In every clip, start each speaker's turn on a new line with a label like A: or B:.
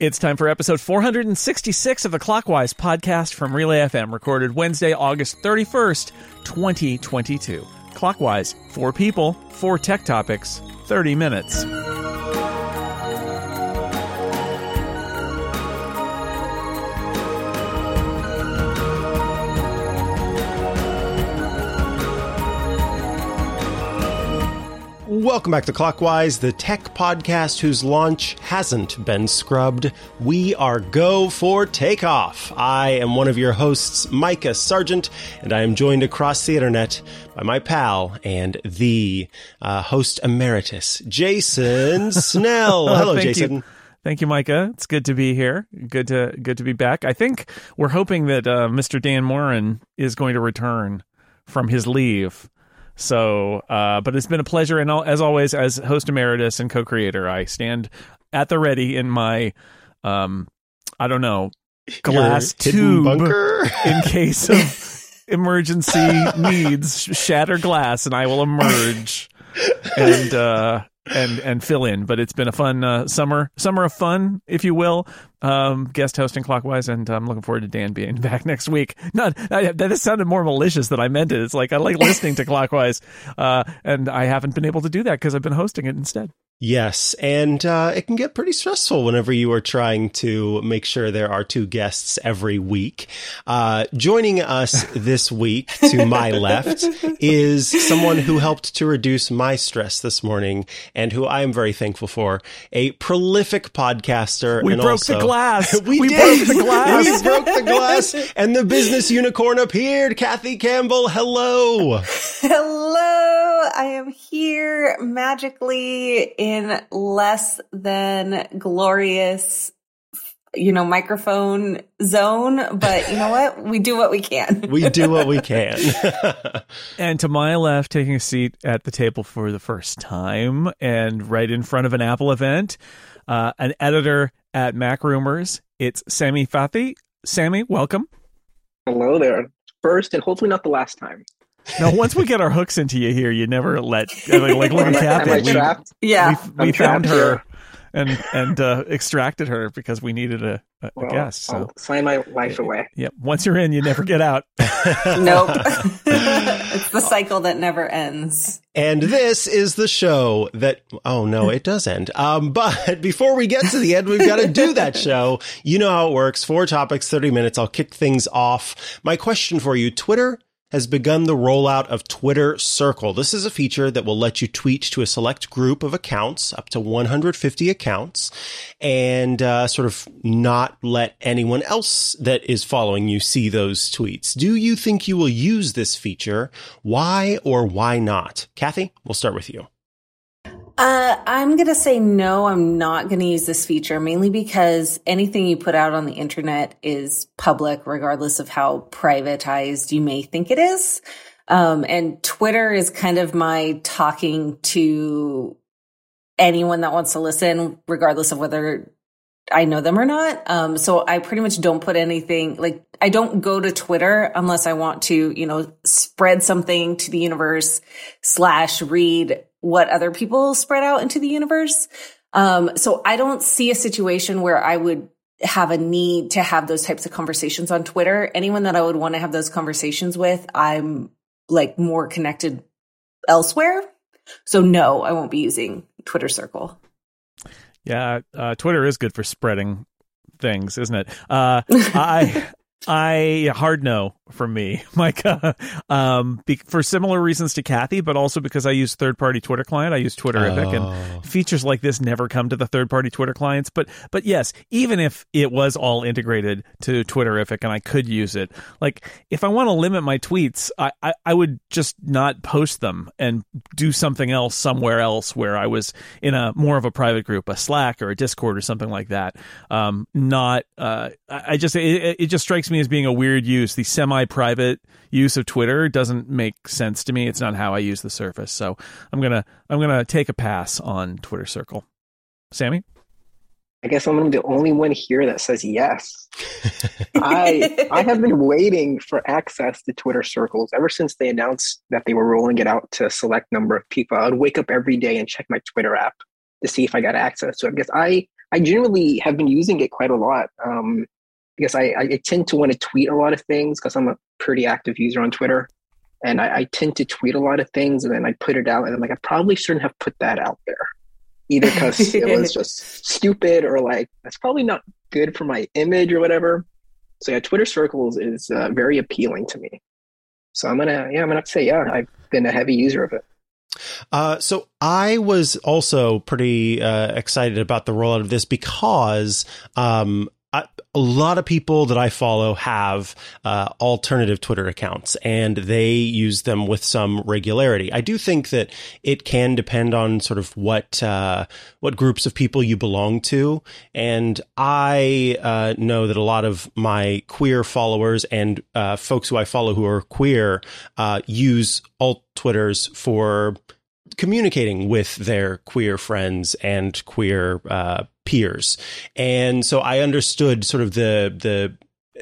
A: It's time for episode 466 of the Clockwise podcast from Relay FM, recorded Wednesday, August 31st, 2022. Clockwise, four people, four tech topics, 30 minutes.
B: Welcome back to Clockwise, the tech podcast whose launch hasn't been scrubbed. We are go for takeoff. I am one of your hosts, Micah Sargent, and I am joined across the internet by my pal and the uh, host emeritus, Jason Snell. Hello,
A: Thank
B: Jason.
A: You. Thank you, Micah. It's good to be here. Good to good to be back. I think we're hoping that uh, Mr. Dan Moren is going to return from his leave. So, uh, but it's been a pleasure, and as always, as host emeritus and co-creator, I stand at the ready in my, um, I don't know, glass tube
B: bunker?
A: in case of emergency needs. Shatter glass, and I will emerge. And uh, and and fill in. But it's been a fun uh, summer, summer of fun, if you will. Um, guest hosting clockwise, and I'm looking forward to Dan being back next week. Not I, that sounded more malicious than I meant it. It's like I like listening to clockwise, uh, and I haven't been able to do that because I've been hosting it instead.
B: Yes, and uh, it can get pretty stressful whenever you are trying to make sure there are two guests every week. Uh, joining us this week to my left is someone who helped to reduce my stress this morning and who I am very thankful for. A prolific podcaster.
A: We
B: and
A: broke
B: also,
A: the glass.
B: we,
A: we
B: did.
A: broke the glass.
B: we broke the glass, and the business unicorn appeared. Kathy Campbell, hello.
C: Hello. I am here magically in less than glorious you know microphone zone but you know what? We do what we can.
B: We do what we can.
A: And to my left taking a seat at the table for the first time and right in front of an apple event uh, an editor at MacRumors it's sami fathi. Sami welcome.
D: Hello there. First and hopefully not the last time
A: no, once we get our hooks into you here, you never let like, like little Kathy.
D: We,
C: yeah,
A: we, we found her and and uh, extracted her because we needed a, a
D: well,
A: guest. So
D: I'll sign my life away.
A: Yep. Once you're in, you never get out.
C: nope. it's the cycle that never ends.
B: And this is the show that, oh no, it does end. Um, but before we get to the end, we've got to do that show. You know how it works. Four topics, 30 minutes. I'll kick things off. My question for you, Twitter has begun the rollout of Twitter Circle. This is a feature that will let you tweet to a select group of accounts, up to 150 accounts, and uh, sort of not let anyone else that is following you see those tweets. Do you think you will use this feature? Why or why not? Kathy, we'll start with you.
C: Uh, I'm going to say no, I'm not going to use this feature mainly because anything you put out on the internet is public, regardless of how privatized you may think it is. Um, and Twitter is kind of my talking to anyone that wants to listen, regardless of whether I know them or not. Um, so I pretty much don't put anything like I don't go to Twitter unless I want to, you know, spread something to the universe slash read what other people spread out into the universe. Um, so I don't see a situation where I would have a need to have those types of conversations on Twitter. Anyone that I would want to have those conversations with, I'm like more connected elsewhere. So no, I won't be using Twitter Circle.
A: Yeah, uh, Twitter is good for spreading things, isn't it? Uh, I I hard no from me, Micah, um, be, for similar reasons to Kathy, but also because I use third party Twitter client. I use Twitterrific, oh. and features like this never come to the third party Twitter clients. But but yes, even if it was all integrated to Twitterrific and I could use it, like if I want to limit my tweets, I, I, I would just not post them and do something else somewhere else where I was in a more of a private group, a Slack or a Discord or something like that. Um, not uh, I just it, it just strikes me as being a weird use. The semi private use of Twitter doesn't make sense to me. It's not how I use the surface. So I'm gonna I'm gonna take a pass on Twitter Circle. Sami.
D: I guess I'm the only one here that says yes. I I have been waiting for access to Twitter circles ever since they announced that they were rolling it out to a select number of people. I would wake up every day and check my Twitter app to see if I got access to it because I I generally have been using it quite a lot um, because I, I tend to want to tweet a lot of things because I'm a pretty active user on Twitter. And I, I, tend to tweet a lot of things and then I put it out and I'm like, I probably shouldn't have put that out there. Either because it was just stupid or like, that's probably not good for my image or whatever. So yeah, Twitter circles is uh, very appealing to me. So I'm gonna, yeah, I'm gonna say, yeah, I've been a heavy user of it.
B: Uh, so I was also pretty uh, excited about the rollout of this because um, I, a lot of people that I follow have uh, alternative Twitter accounts and they use them with some regularity. I do think that it can depend on sort of what uh, what groups of people you belong to, and I uh, know that a lot of my queer followers and uh, folks who I follow who are queer uh, use alt Twitters for communicating with their queer friends and queer uh, peers. And so I understood sort of the the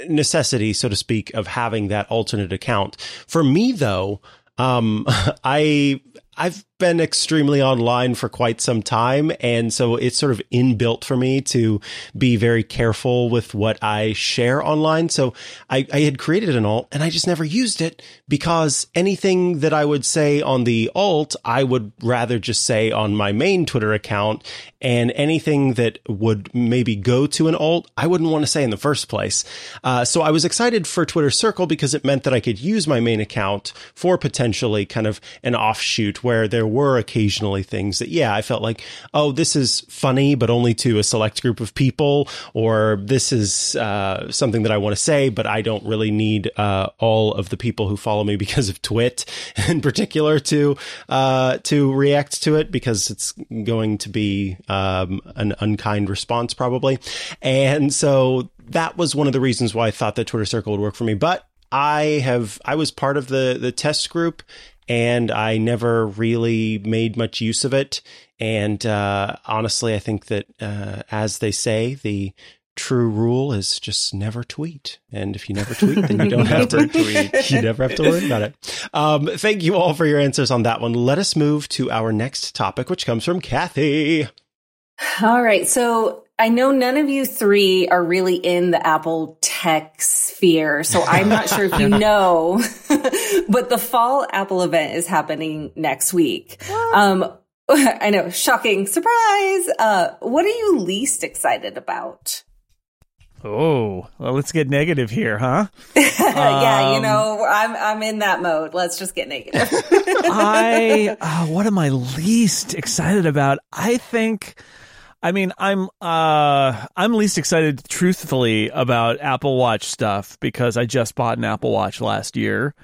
B: necessity, so to speak, of having that alternate account. For me, though, um, I I've been extremely online for quite some time. And so it's sort of inbuilt for me to be very careful with what I share online. So I, I, had created an alt and I just never used it because anything that I would say on the alt, I would rather just say on my main Twitter account. And anything that would maybe go to an alt, I wouldn't want to say in the first place. Uh, so I was excited for Twitter Circle because it meant that I could use my main account for potentially kind of an offshoot where there were occasionally things that, yeah, I felt like, oh, this is funny, but only to a select group of people, or this is uh, something that I want to say, but I don't really need uh, all of the people who follow me because of Twit in particular to uh, to react to it because it's going to be um, an unkind response probably, and so that was one of the reasons why I thought that Twitter Circle would work for me, but I have I was part of the the test group and I never really made much use of it. And uh, honestly, I think that, uh, as they say, the true rule is just never tweet. And if you never tweet, then you don't have to tweet. You never have to worry about it. Um, thank you all for your answers on that one. Let us move to our next topic, which comes from Kathy.
C: All right. So I know none of you three are really in the Apple tech sphere, so I'm not sure if you know, but the fall Apple event is happening next week. Um, I know, shocking surprise. Uh, what are you least excited about?
A: Oh, well, let's get negative here, huh?
C: yeah, um, you know, I'm I'm in that mode. Let's just get negative.
A: I uh, what am I least excited about? I think I mean, I'm uh I'm least excited truthfully about Apple Watch stuff because I just bought an Apple Watch last year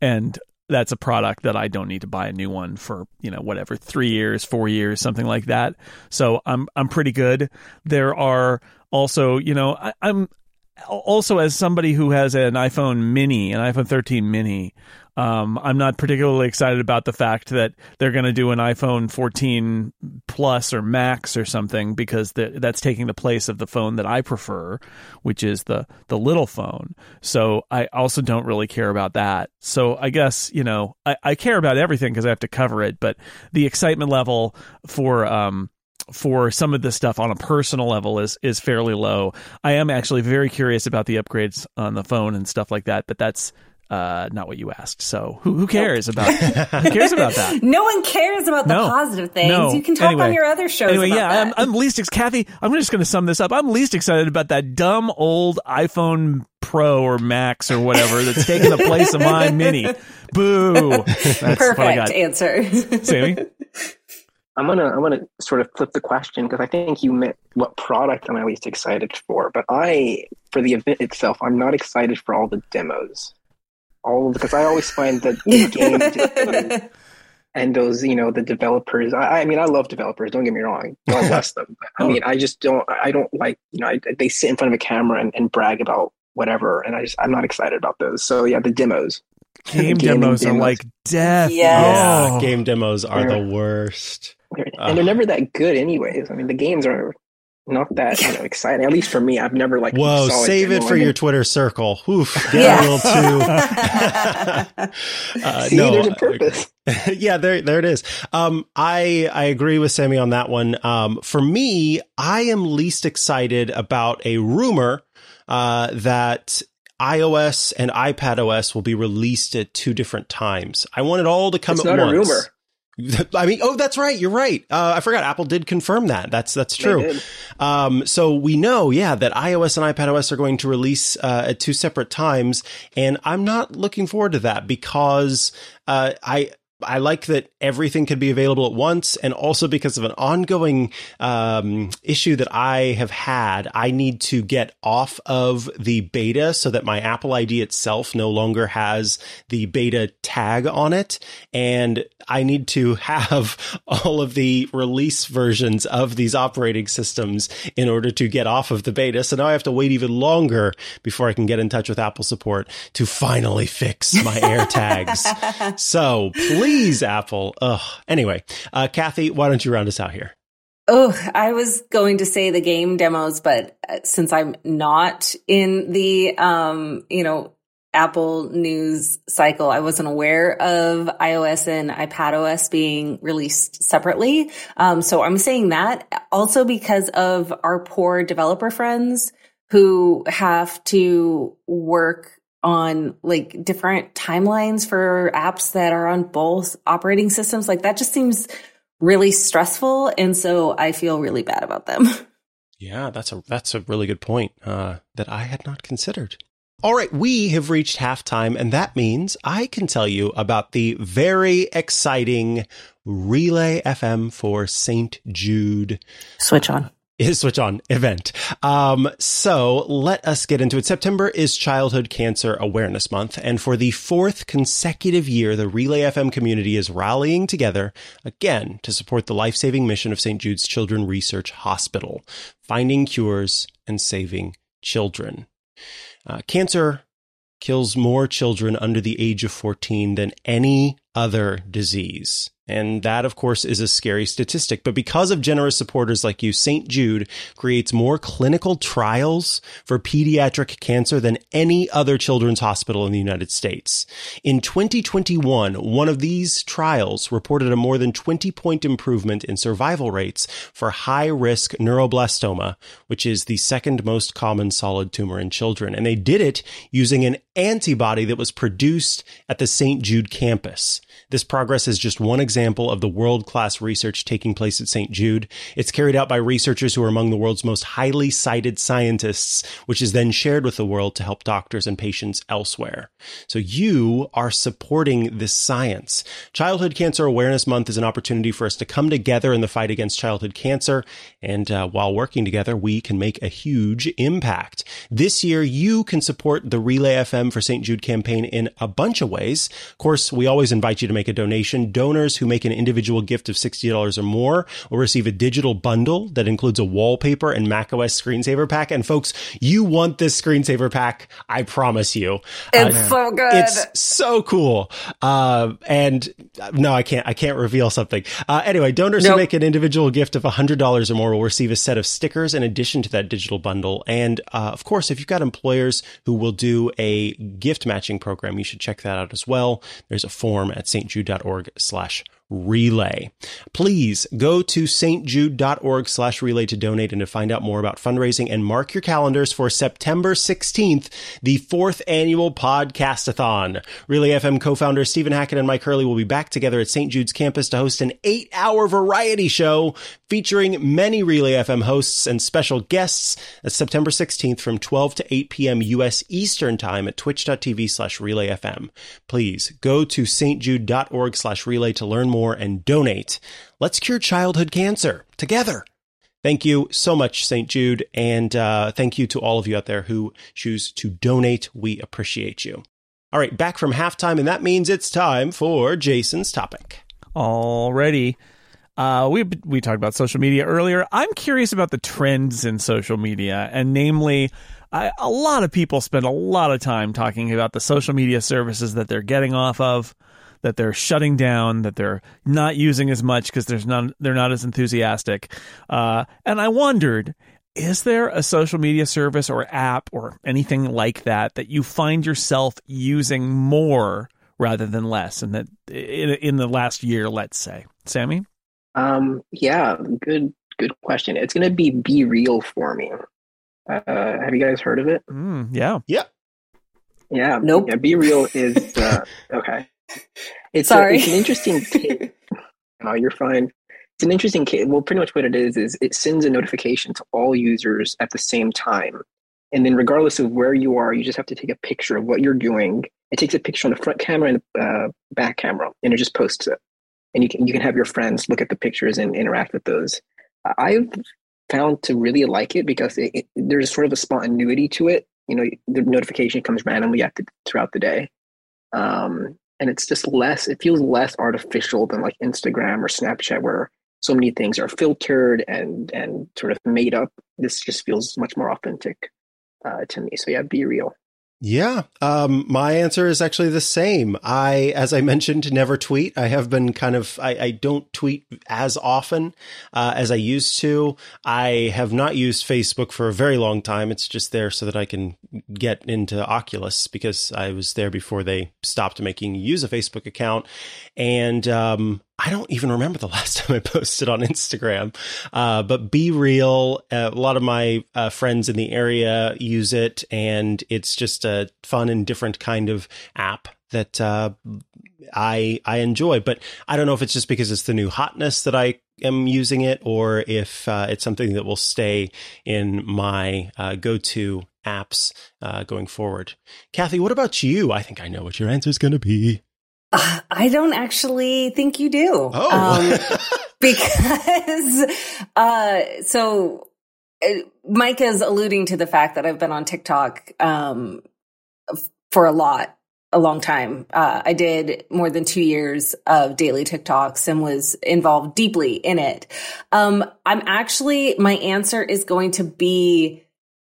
A: and that's a product that I don't need to buy a new one for, you know, whatever, 3 years, 4 years, something like that. So I'm I'm pretty good. There are also, you know, I, I'm also as somebody who has an iPhone mini, an iPhone 13 mini, um, I'm not particularly excited about the fact that they're going to do an iPhone 14 Plus or Max or something because the, that's taking the place of the phone that I prefer, which is the the little phone. So I also don't really care about that. So I guess you know I, I care about everything because I have to cover it, but the excitement level for um, for some of this stuff on a personal level is is fairly low. I am actually very curious about the upgrades on the phone and stuff like that, but that's uh, not what you asked. So who, who cares nope. about who cares about that?
C: No one cares about the no. positive things. No. You can talk anyway, on your other shows.
A: Anyway, yeah,
C: I'm,
A: I'm, least ex- Kathy. I'm just going to sum this up. I'm least excited about that dumb old iPhone Pro or Max or whatever that's taking the place of my Mini. Boo! That's
C: Perfect answer,
A: Sami.
D: I'm gonna I'm gonna sort of flip the question because I think you meant what product am I least excited for, but I for the event itself I'm not excited for all the demos all because I always find that the game and those you know the developers. I, I, mean, I love developers. Don't get me wrong. God bless them. I oh. mean, I just don't. I don't like you know I, they sit in front of a camera and, and brag about whatever, and I just I'm not excited about those. So yeah, the demos.
A: Game demos, demos are like death.
B: Yes. Oh. game demos are they're, the worst.
D: and they're never that good, anyways. I mean, the games are not that you know exciting. At least for me, I've never like.
B: Whoa!
D: saw
B: Save it
D: demo
B: for your Twitter circle. Oof, get
C: Yeah.
B: a little too. Uh,
D: See,
B: no,
D: there's a
B: uh,
D: purpose.
B: yeah, there, there it is. Um, I, I agree with Sami on that one. Um, for me, I am least excited about a rumor, uh, that iOS and iPadOS will be released at two different times. I want it all to come
D: It's
B: at
D: not
B: once. I mean, oh, that's right. You're right. Uh, I forgot. Apple did confirm that. That's that's true. Um, so we know, yeah, that iOS and iPadOS are going to release uh, at two separate times, and I'm not looking forward to that because uh, I. I like that everything could be available at once, and also because of an ongoing um, issue that I have had, I need to get off of the beta so that my Apple ID itself no longer has the beta tag on it, and I need to have all of the release versions of these operating systems in order to get off of the beta. So now I have to wait even longer before I can get in touch with Apple support to finally fix my air tags. So please, Apple. Ugh. Anyway, uh, Kathy, why don't you round us out here?
C: Oh, I was going to say the game demos, but uh, since I'm not in the, um, you know, Apple news cycle, I wasn't aware of iOS and iPadOS being released separately. Um, so I'm saying that also because of our poor developer friends who have to work on like different timelines for apps that are on both operating systems. Like that just seems really stressful. And so I feel really bad about them.
B: Yeah, that's a that's a really good point uh, that I had not considered. All right, we have reached halftime, and that means I can tell you about the very exciting Relay FM for St. Jude
C: Switch on.
B: Is switch on event. Um, so let us get into it. September is Childhood Cancer Awareness Month, and for the fourth consecutive year, the Relay FM community is rallying together again to support the life-saving mission of St. Jude's Children Research Hospital, finding cures and saving children. Uh, cancer kills more children under the age of 14 than any other disease. And that, of course, is a scary statistic. But because of generous supporters like you, St. Jude creates more clinical trials for pediatric cancer than any other children's hospital in the United States. In 2021, one of these trials reported a more than 20 point improvement in survival rates for high risk neuroblastoma, which is the second most common solid tumor in children. And they did it using an antibody that was produced at the St. Jude campus. This progress is just one example of the world class research taking place at St. Jude. It's carried out by researchers who are among the world's most highly cited scientists, which is then shared with the world to help doctors and patients elsewhere. So you are supporting this science. Childhood Cancer Awareness Month is an opportunity for us to come together in the fight against childhood cancer. And uh, while working together, we can make a huge impact. This year, you can support the Relay FM for St. Jude campaign in a bunch of ways. Of course, we always invite you to make a donation. Donors who make an individual gift of $60 or more will receive a digital bundle that includes a wallpaper and macOS screensaver pack. And folks, you want this screensaver pack. I promise you.
C: It's
B: Uh,
C: so good.
B: it's so cool. Uh, and uh, no, I can't, I can't reveal something. Uh, anyway, donors who make an individual gift of $100 or more will receive a set of stickers in addition to that digital bundle. And, uh, of course, if you've got employers who will do a gift matching program, you should check that out as well. There's a form at stjude.org slash relay. Please go to stjude.org slash relay to donate and to find out more about fundraising and mark your calendars for September 16th, the fourth annual podcastathon. Relay FM co-founder Stephen Hackett and Mike Hurley will be back together at St. Jude's campus to host an eight hour variety show featuring many Relay FM hosts and special guests. That's September 16th from 12 to 8 p.m. U.S. Eastern time at twitch.tv slash relay FM. Please go to stjude.org slash relay to learn more and donate. Let's cure childhood cancer together. Thank you so much, St. Jude. And uh, thank you to all of you out there who choose to donate. We appreciate you. All right, back from halftime, and that means it's time for Jason's topic.
A: Already. Uh, we we talked about social media earlier. I'm curious about the trends in social media, and namely, I, a lot of people spend a lot of time talking about the social media services that they're getting off of. that they're shutting down, that they're not using as much because there's none, they're not as enthusiastic. Uh, and I wondered, is there a social media service or app or anything like that that you find yourself using more rather than less, and that in, in the last year, let's say, Sami?
D: Um, yeah, good, good question. It's going to be BeReal for me. Uh, have you guys heard of it?
A: Mm, yeah.
B: Yeah.
D: Yeah.
C: Nope.
D: Yeah, BeReal is uh, okay. It's
C: Sorry.
D: A, it's an interesting. Case. oh, you're fine. It's an interesting case. Well, pretty much what it is is it sends a notification to all users at the same time, and then regardless of where you are, you just have to take a picture of what you're doing. It takes a picture on the front camera and the uh, back camera, and it just posts it. And you can you can have your friends look at the pictures and interact with those. I've found to really like it because it, it, there's sort of a spontaneity to it. You know, the notification comes randomly throughout the day, um, and it's just less. It feels less artificial than like Instagram or Snapchat, where so many things are filtered and and sort of made up. This just feels much more authentic uh, to me. So yeah, BeReal.
B: Yeah. Um, my answer is actually the same. I, as I mentioned, never tweet. I have been kind of, I, I don't tweet as often, uh, as I used to. I have not used Facebook for a very long time. It's just there so that I can get into Oculus because I was there before they stopped making use a Facebook account. And, um, I don't even remember the last time I posted on Instagram. Uh, but BeReal. Uh, a lot of my uh, friends in the area use it, and it's just a fun and different kind of app that uh, I I enjoy. But I don't know if it's just because it's the new hotness that I am using it, or if uh, it's something that will stay in my uh, go to apps going forward. Kathy, what about you? I think I know what your answer is going to be.
C: Uh, I don't actually think you do.
B: Oh.
C: Um, because, uh, so uh, Mike is alluding to the fact that I've been on TikTok, um, for a lot, a long time. Uh, I did more than two years of daily TikToks and was involved deeply in it. Um, I'm actually, my answer is going to be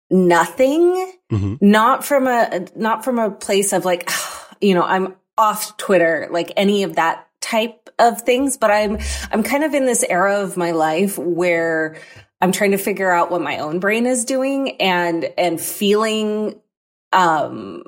C: nothing, mm-hmm. not from a, not from a place of like, you know, I'm off Twitter, like any of that type of things. But I'm, I'm kind of in this era of my life where I'm trying to figure out what my own brain is doing and, and feeling, um,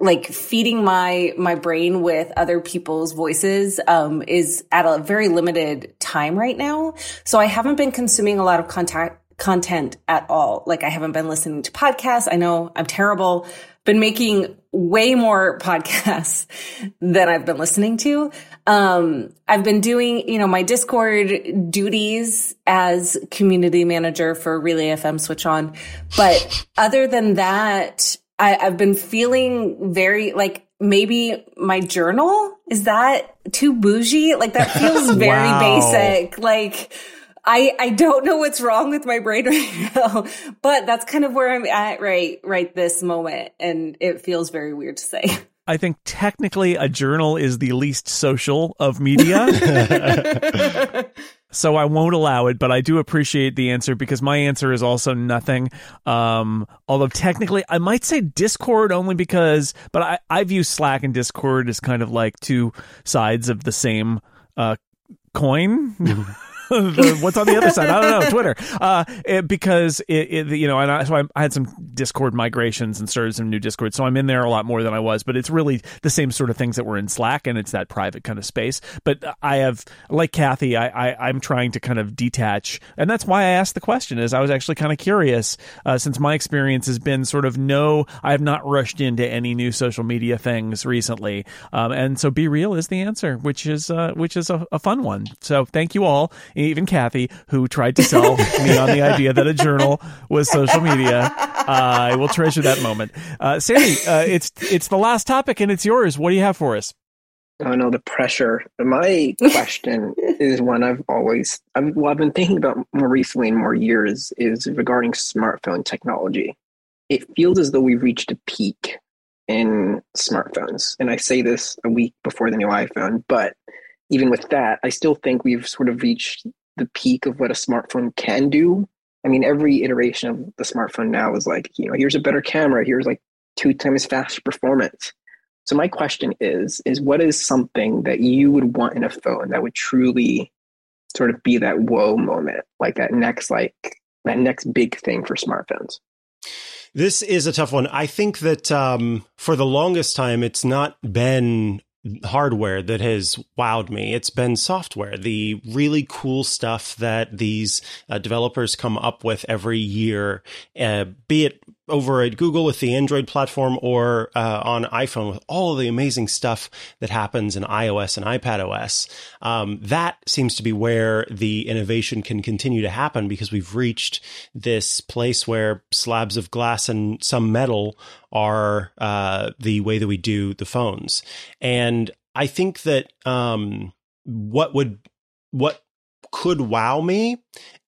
C: like feeding my my brain with other people's voices um, is at a very limited time right now so i haven't been consuming a lot of contact content at all like i haven't been listening to podcasts i know i'm terrible been making way more podcasts than I've been listening to. Um, I've been doing, you know, my Discord duties as community manager for Relay FM Switch On. But other than that, I, I've been feeling very like maybe my journal is that too bougie? Like that feels very
A: wow.
C: basic. Like, I, I don't know what's wrong with my brain right now, but that's kind of where I'm at right, right this moment. And it feels very weird to say.
A: I think technically a journal is the least social of media. so I won't allow it, but I do appreciate the answer because my answer is also nothing. Um, although technically I might say Discord only because, but I, I view Slack and Discord as kind of like two sides of the same, uh, coin. the, what's on the other side? I don't know. Twitter, uh, it, because it, it, you know, and I, so I, I, had some Discord migrations and started some new Discord, so I'm in there a lot more than I was. But it's really the same sort of things that were in Slack, and it's that private kind of space. But I have, like Kathy, I, I I'm trying to kind of detach, and that's why I asked the question. Is I was actually kind of curious, uh, since my experience has been sort of no, I have not rushed into any new social media things recently, um, and so BeReal is the answer, which is uh, which is a, a fun one. So thank you all even Kathy, who tried to sell me on the idea that a journal was social media. Uh, I will treasure that moment. Uh, Sami, uh, it's it's the last topic and it's yours. What do you have for us?
D: Oh know the pressure. My question is one I've always I've, well, I've been thinking about more recently in more years is regarding smartphone technology. It feels as though we've reached a peak in smartphones, and I say this a week before the new iPhone, but even with that, I still think we've sort of reached the peak of what a smartphone can do. I mean, every iteration of the smartphone now is like, you know, here's a better camera, here's like two times faster performance. So my question is, is what is something that you would want in a phone that would truly sort of be that whoa moment, like that next, like that next big thing for smartphones?
B: This is a tough one. I think that um, for the longest time, it's not been hardware that has wowed me. It's been software, the really cool stuff that these uh, developers come up with every year, uh, be it over at Google with the Android platform or uh, on iPhone with all the amazing stuff that happens in iOS and iPadOS. Um, that seems to be where the innovation can continue to happen because we've reached this place where slabs of glass and some metal are uh, the way that we do the phones. And I think that um, what would what could wow me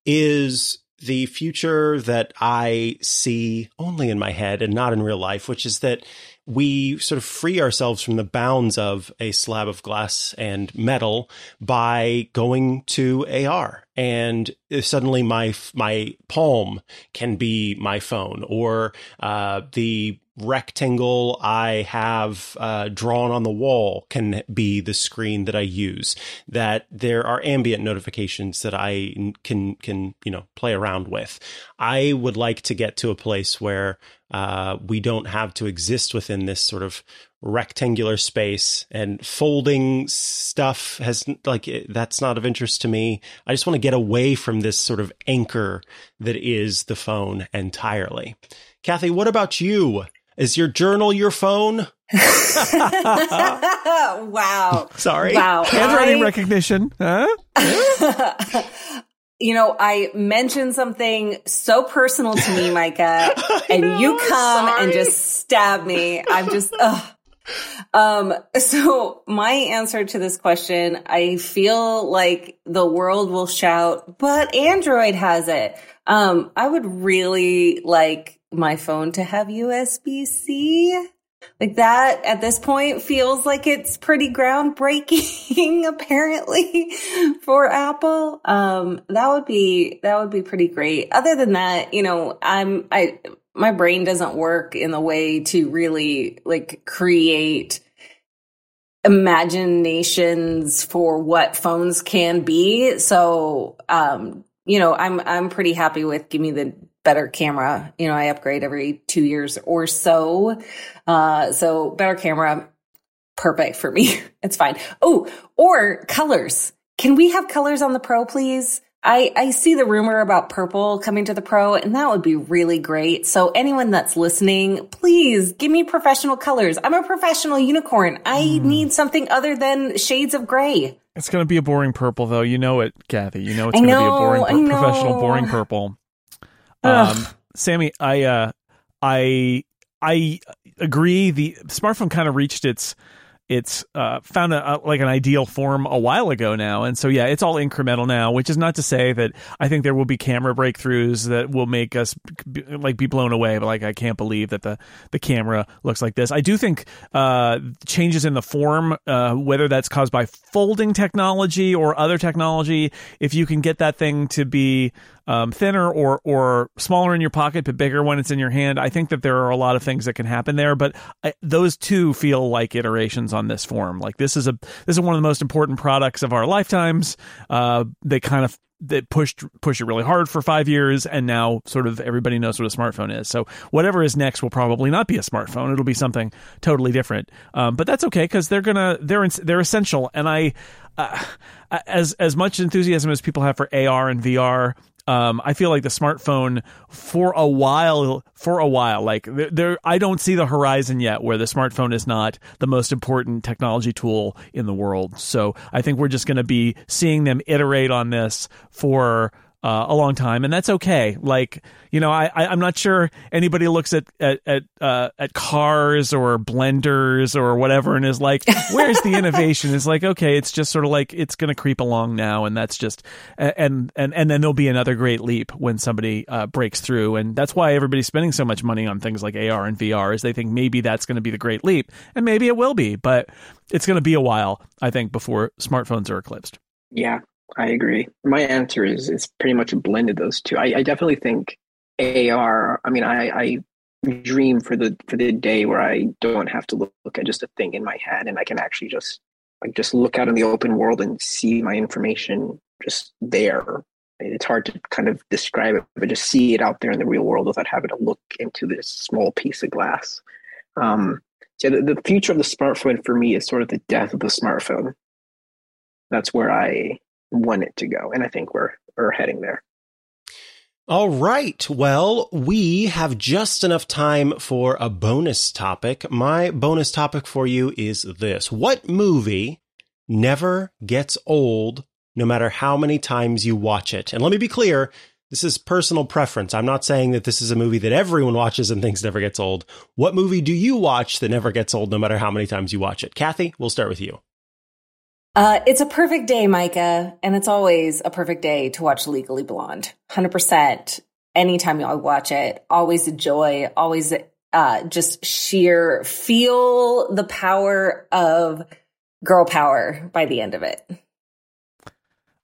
B: is the future that I see only in my head and not in real life, which is that we sort of free ourselves from the bounds of a slab of glass and metal by going to AR. And suddenly my, my palm can be my phone or, uh, the rectangle I have uh, drawn on the wall can be the screen that I use. That there are ambient notifications that I can can you know play around with. I would like to get to a place where uh, we don't have to exist within this sort of rectangular space and folding stuff has like that's not of interest to me. I just want to get away from this sort of anchor that is the phone entirely. Kathy, what about you? Is your journal your phone?
C: wow.
B: Sorry.
C: Wow.
A: Handwriting I... recognition. Huh?
C: you know, I mentioned something so personal to me, Micah, and know, you come sorry. and just stab me. I'm just, ugh. Um, so my answer to this question, I feel like the world will shout, but Android has it. Um, I would really like my phone to have USB C. Like that at this point feels like it's pretty groundbreaking, apparently, for Apple. Um, that would be, that would be pretty great. Other than that, you know, I'm, I, my brain doesn't work in the way to really like create imaginations for what phones can be. So, um, you know, I'm, I'm pretty happy with give me the better camera. You know, I upgrade every two years or so. Uh, so better camera, perfect for me. it's fine. Oh, or colors. Can we have colors on the Pro, please? I, I see the rumor about purple coming to the Pro, and that would be really great. So anyone that's listening, please give me professional colors. I'm a professional unicorn. I mm. need something other than shades of gray.
A: It's going to be a boring purple, though. You know it, Kathy. You know it's going to be a boring, professional, boring purple. Um, Sami, I uh, I I agree. The smartphone kind of reached its it's uh, found a, a, like an ideal form a while ago now, and so yeah, it's all incremental now. Which is not to say that I think there will be camera breakthroughs that will make us be, like be blown away. But like, I can't believe that the the camera looks like this. I do think uh, changes in the form, uh, whether that's caused by folding technology or other technology, if you can get that thing to be um, thinner or or smaller in your pocket but bigger when it's in your hand. I think that there are a lot of things that can happen there, but I, those two feel like iterations on this form. Like this is a this is one of the most important products of our lifetimes. Uh, they kind of they pushed push it really hard for five years, and now sort of everybody knows what a smartphone is. So whatever is next will probably not be a smartphone; it'll be something totally different. Um, but that's okay because they're gonna they're they're essential. And I, uh, as as much enthusiasm as people have for AR and VR, um, I feel like the smartphone for a while, for a while, like there, there, I don't see the horizon yet where the smartphone is not the most important technology tool in the world. So I think we're just going to be seeing them iterate on this for uh, a long time, and that's okay. Like you know, I, I am not sure anybody looks at at at, uh, at cars or blenders or whatever and is like, where's the innovation? It's like okay, it's just sort of like it's going to creep along now, and that's just and and and then there'll be another great leap when somebody uh, breaks through, and that's why everybody's spending so much money on things like AR and VR is they think maybe that's going to be the great leap, and maybe it will be, but it's going to be a while, I think, before smartphones are eclipsed.
D: Yeah, I agree. My answer is it's pretty much a blend of those two. I, I definitely think AR. I mean, I, I dream for the for the day where I don't have to look, look at just a thing in my head and I can actually just like just look out in the open world and see my information just there. It's hard to kind of describe it, but just see it out there in the real world without having to look into this small piece of glass. Um, so the, the future of the smartphone for me is sort of the death of the smartphone. That's where I want it to go, and I think we're we're heading there.
B: All right. Well, we have just enough time for a bonus topic. My bonus topic for you is this. What movie never gets old no matter how many times you watch it? And let me be clear. This is personal preference. I'm not saying that this is a movie that everyone watches and thinks never gets old. What movie do you watch that never gets old no matter how many times you watch it? Kathy, we'll start with you.
C: Uh, it's a perfect day, Micah, and it's always a perfect day to watch Legally Blonde. 100%. Anytime I watch it, always a joy, always uh, just sheer feel the power of girl power by the end of it.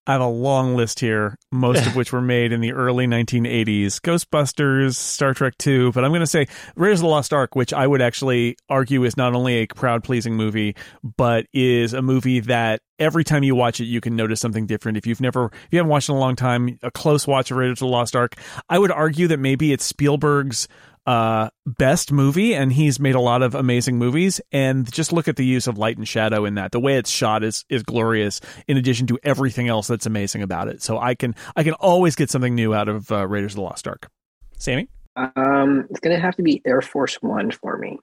A: I have a long list here, most of which were made in the early 1980s. Ghostbusters, Star Trek II, but I'm going to say Raiders of the Lost Ark, which I would actually argue is not only a crowd pleasing movie, but is a movie that every time you watch it, you can notice something different. If you've never, if you haven't watched in a long time, a close watch of Raiders of the Lost Ark, I would argue that maybe it's Spielberg's uh, best movie, and he's made a lot of amazing movies. And just look at the use of light and shadow in that. The way it's shot is is glorious. In addition to everything else that's amazing about it, so I can I can always get something new out of uh, Raiders of the Lost Ark. Sami,
D: um, it's gonna have to be Air Force One for me.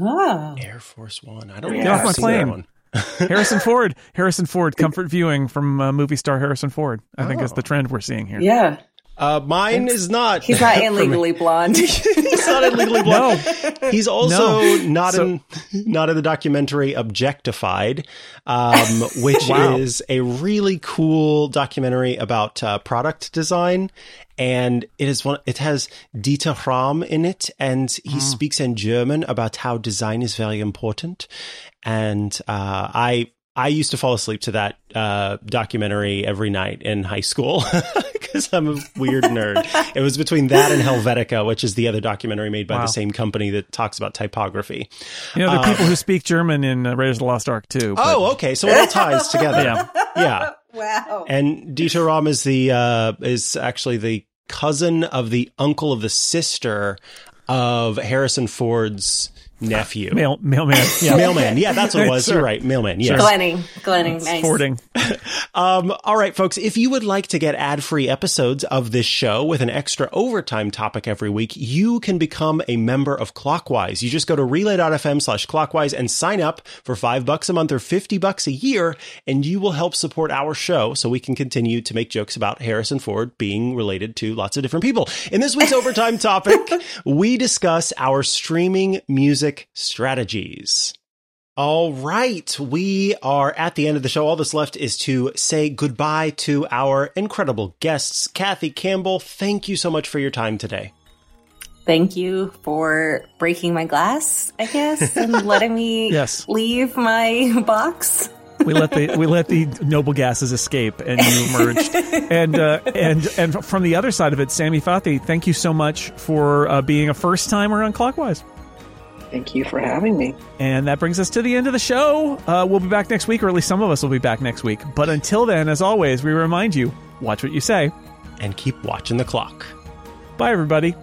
C: Oh,
B: Air Force One. I don't
D: Yeah,
A: get off my
B: I've seen that
A: plane.
B: one.
A: Harrison Ford, Harrison Ford, comfort viewing from uh, movie star Harrison Ford. I think is
B: Oh.
A: the trend we're seeing here.
C: yeah.
B: Uh, mine is not.
C: He's not
B: for
C: in. Legally Blonde.
B: He's not in Legally Blonde. He's also
A: No.
B: not
A: So-
B: in not in the documentary Objectified, um, which
A: Wow.
B: is a really cool documentary about uh, product design. And it is one. It has Dieter Rams in it, and he speaks in German about how design is very important. And uh, I I used to fall asleep to that uh, documentary every night in high school because I'm a weird nerd. It was between that and Helvetica, which is the other documentary made by
A: Wow.
B: the same company that talks about typography.
A: You know, there are people who speak German in uh, Raiders of the Lost Ark too. but-
B: Oh, okay, so it all ties together.
A: Yeah.
B: yeah.
C: wow.
B: And Dieter Rams is the uh, is actually the cousin of the uncle of the sister of Harrison Ford's nephew.
A: Mail, mailman. Yeah.
B: Mailman. Yeah, that's what it was.
A: Sure.
B: You're right. Mailman. Yes.
C: Glenning. Glenning. Nice.
A: Fording.
B: Um, all right, folks, if you would like to get ad-free episodes of this show with an extra overtime topic every week, you can become a member of Clockwise. You just go to relay.fm slash clockwise and sign up for five bucks a month or 50 bucks a year, and you will help support our show so we can continue to make jokes about Harrison Ford being related to lots of different people. In this week's overtime topic, we discuss our streaming music strategies. All right. We are at the end of the show. All that's left is to say goodbye to our incredible guests. Kathy Campbell, thank you so much for your time today.
C: Thank you for breaking my glass, I guess, and letting me
A: Yes.
C: leave my box.
A: we let the we let the noble gases escape, and you emerged. and uh, and and from the other side of it, Sami Fathi, thank you so much for uh, being a first timer on Clockwise.
D: Thank you for having me.
A: And that brings us to the end of the show. Uh, we'll be back next week, or at least some of us will be back next week. But until then, as always, we remind you: watch what you say.
B: And keep watching the clock.
A: Bye, everybody.